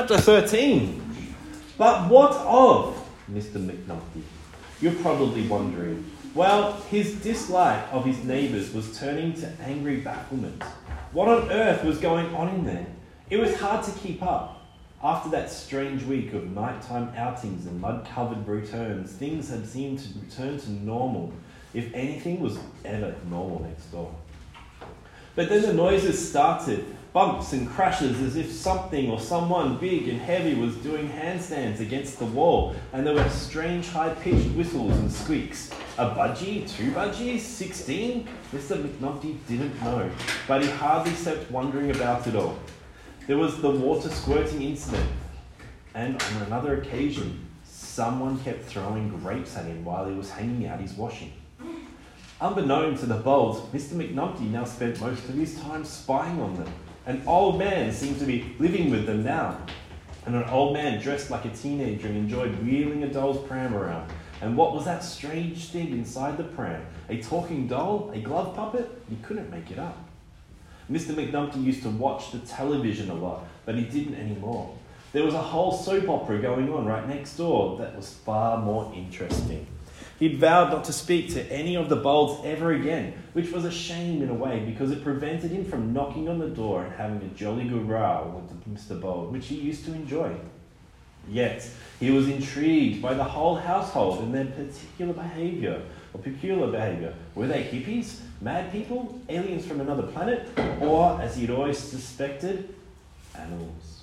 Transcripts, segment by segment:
Chapter 13. But what of Mr. McNumpty? You're probably wondering. Well, his dislike of his neighbours was turning to angry bafflement. What on earth was going on in there? It was hard to keep up. After that strange week of nighttime outings and mud covered returns, things had seemed to return to normal, if anything was ever normal next door. But then the noises started bumps and crashes as if something or someone big and heavy was doing handstands against the wall, and there were strange high pitched whistles and squeaks. A budgie? Two budgies? Sixteen? Mr. McNumpty didn't know, but he hardly stopped wondering about it all. There was the water squirting incident, and on another occasion, someone kept throwing grapes at him while he was hanging out his washing. Unbeknown to the Bolds, Mr. McNumpty now spent most of his time spying on them. An old man seemed to be living with them now. And an old man dressed like a teenager and enjoyed wheeling a doll's pram around. And what was that strange thing inside the pram? A talking doll? A glove puppet? He couldn't make it up. Mr. McNumpty used to watch the television a lot, but he didn't anymore. There was a whole soap opera going on right next door that was far more interesting. He'd vowed not to speak to any of the Bolds ever again, which was a shame in a way because it prevented him from knocking on the door and having a jolly good row with Mr. Bold, which he used to enjoy. Yet, he was intrigued by the whole household and their particular behaviour, or peculiar behaviour. Were they hippies, mad people, aliens from another planet, or, as he'd always suspected, animals?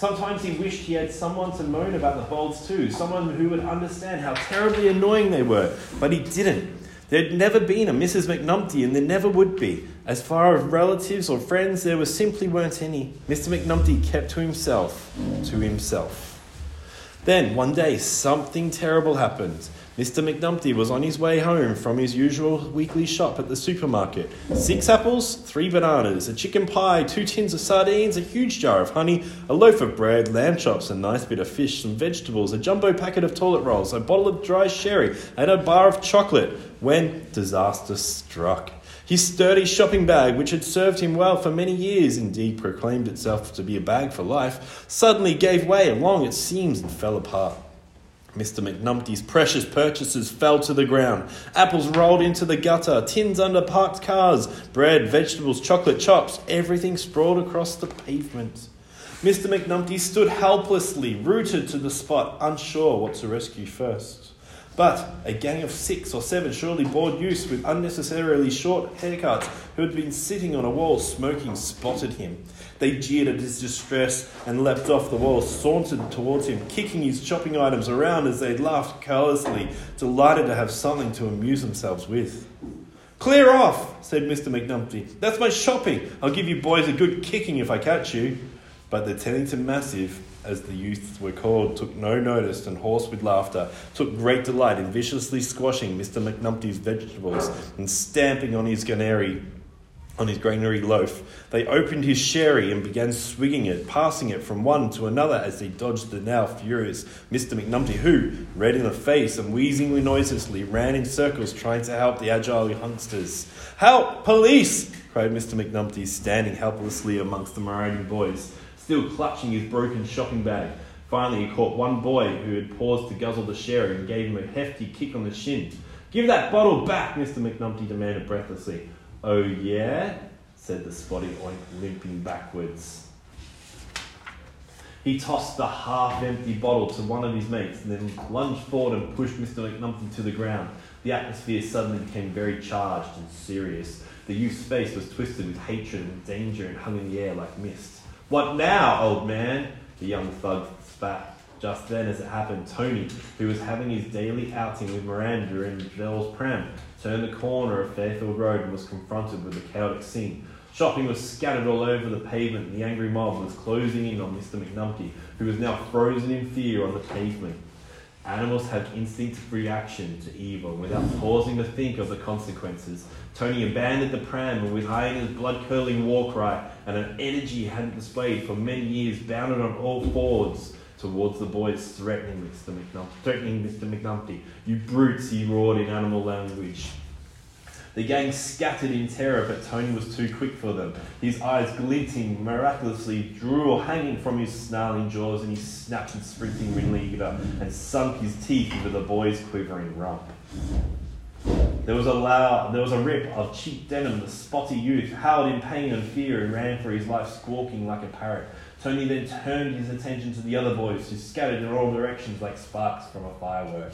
Sometimes he wished he had someone to moan about the Bolds too, someone who would understand how terribly annoying they were, but he didn't. There'd never been a Mrs. McNumpty, and there never would be. As far as relatives or friends, there was simply weren't any. Mr. McNumpty kept to himself, to himself. Then, one day, something terrible happened. Mr. McNumpty was on his way home from his usual weekly shop at the supermarket. Six apples, three bananas, a chicken pie, two tins of sardines, a huge jar of honey, a loaf of bread, lamb chops, a nice bit of fish, some vegetables, a jumbo packet of toilet rolls, a bottle of dry sherry, and a bar of chocolate when disaster struck. His sturdy shopping bag, which had served him well for many years, indeed proclaimed itself to be a bag for life, suddenly gave way along its seams and fell apart. Mr. McNumpty's precious purchases fell to the ground. Apples rolled into the gutter, tins under parked cars, bread, vegetables, chocolate chops, everything sprawled across the pavement. Mr. McNumpty stood helplessly, rooted to the spot, unsure what to rescue first. But a gang of six or seven surely bored youths with unnecessarily short haircuts who had been sitting on a wall smoking spotted him. They jeered at his distress and leapt off the wall, sauntered towards him, kicking his chopping items around as they laughed carelessly, delighted to have something to amuse themselves with. Clear off, said Mr. McNumpty. That's my shopping. I'll give you boys a good kicking if I catch you. But the Teddington Massive as the youths were called, took no notice and, hoarse with laughter, took great delight in viciously squashing Mr. McNumpty's vegetables and stamping on his granary. On his granary loaf, they opened his sherry and began swigging it, passing it from one to another as they dodged the now furious Mr. McNumpty, who, red in the face and wheezing noiselessly, ran in circles trying to help the agile youngsters. Help! Police! cried Mr. McNumpty, standing helplessly amongst the marauding boys still clutching his broken shopping bag. Finally, he caught one boy who had paused to guzzle the sherry and gave him a hefty kick on the shin. Give that bottle back, Mr. McNumpty demanded breathlessly. Oh, yeah? said the spotty oink, limping backwards. He tossed the half empty bottle to one of his mates and then lunged forward and pushed Mr. McNumpty to the ground. The atmosphere suddenly became very charged and serious. The youth's face was twisted with hatred and danger and hung in the air like mist. What now, old man? The young thug spat. Just then, as it happened, Tony, who was having his daily outing with Miranda in Bell's pram, turned the corner of Fairfield Road and was confronted with a chaotic scene. Shopping was scattered all over the pavement, and the angry mob was closing in on Mr. McNumpty, who was now frozen in fear on the pavement. Animals have instinctive reaction to evil without pausing to think of the consequences. Tony abandoned the pram and with hyena's blood-curdling war cry and an energy he hadn't displayed for many years, bounded on all fours towards the boys, threatening Mr. McNumpty. Threatening Mr. McNumpty. You brutes, he roared in animal language. The gang scattered in terror, but Tony was too quick for them. His eyes glinting miraculously, drool hanging from his snarling jaws, and he snapped his sprinting ringleader and sunk his teeth into the boy's quivering rump. There was a loud, there was a rip of cheap denim. The spotty youth howled in pain and fear and ran for his life, squawking like a parrot. Tony then turned his attention to the other boys, who scattered in all directions like sparks from a firework.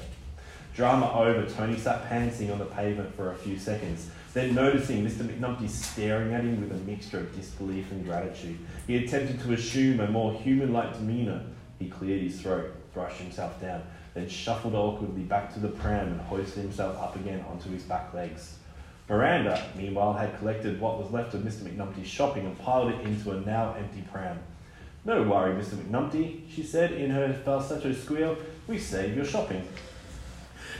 Drama over, Tony sat panting on the pavement for a few seconds. Then, noticing Mr. McNumpty staring at him with a mixture of disbelief and gratitude, he attempted to assume a more human like demeanour. He cleared his throat, brushed himself down, then shuffled awkwardly back to the pram and hoisted himself up again onto his back legs. Miranda, meanwhile, had collected what was left of Mr. McNumpty's shopping and piled it into a now empty pram. No worry, Mr. McNumpty, she said in her falsetto squeal. We saved your shopping.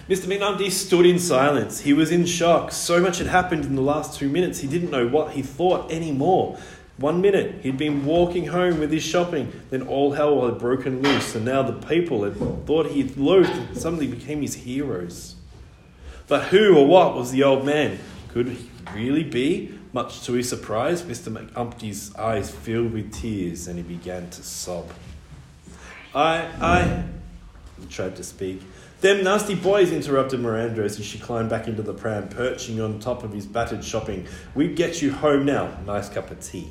Mr. McNumpty stood in silence. He was in shock. So much had happened in the last two minutes, he didn't know what he thought anymore. One minute he'd been walking home with his shopping, then all hell had broken loose, and now the people had thought he loathed suddenly became his heroes. But who or what was the old man? Could he really be? Much to his surprise, Mr. McNumpty's eyes filled with tears and he began to sob. I, I, he tried to speak. Them nasty boys, interrupted Miranda as she climbed back into the pram, perching on top of his battered shopping. We get you home now. Nice cup of tea.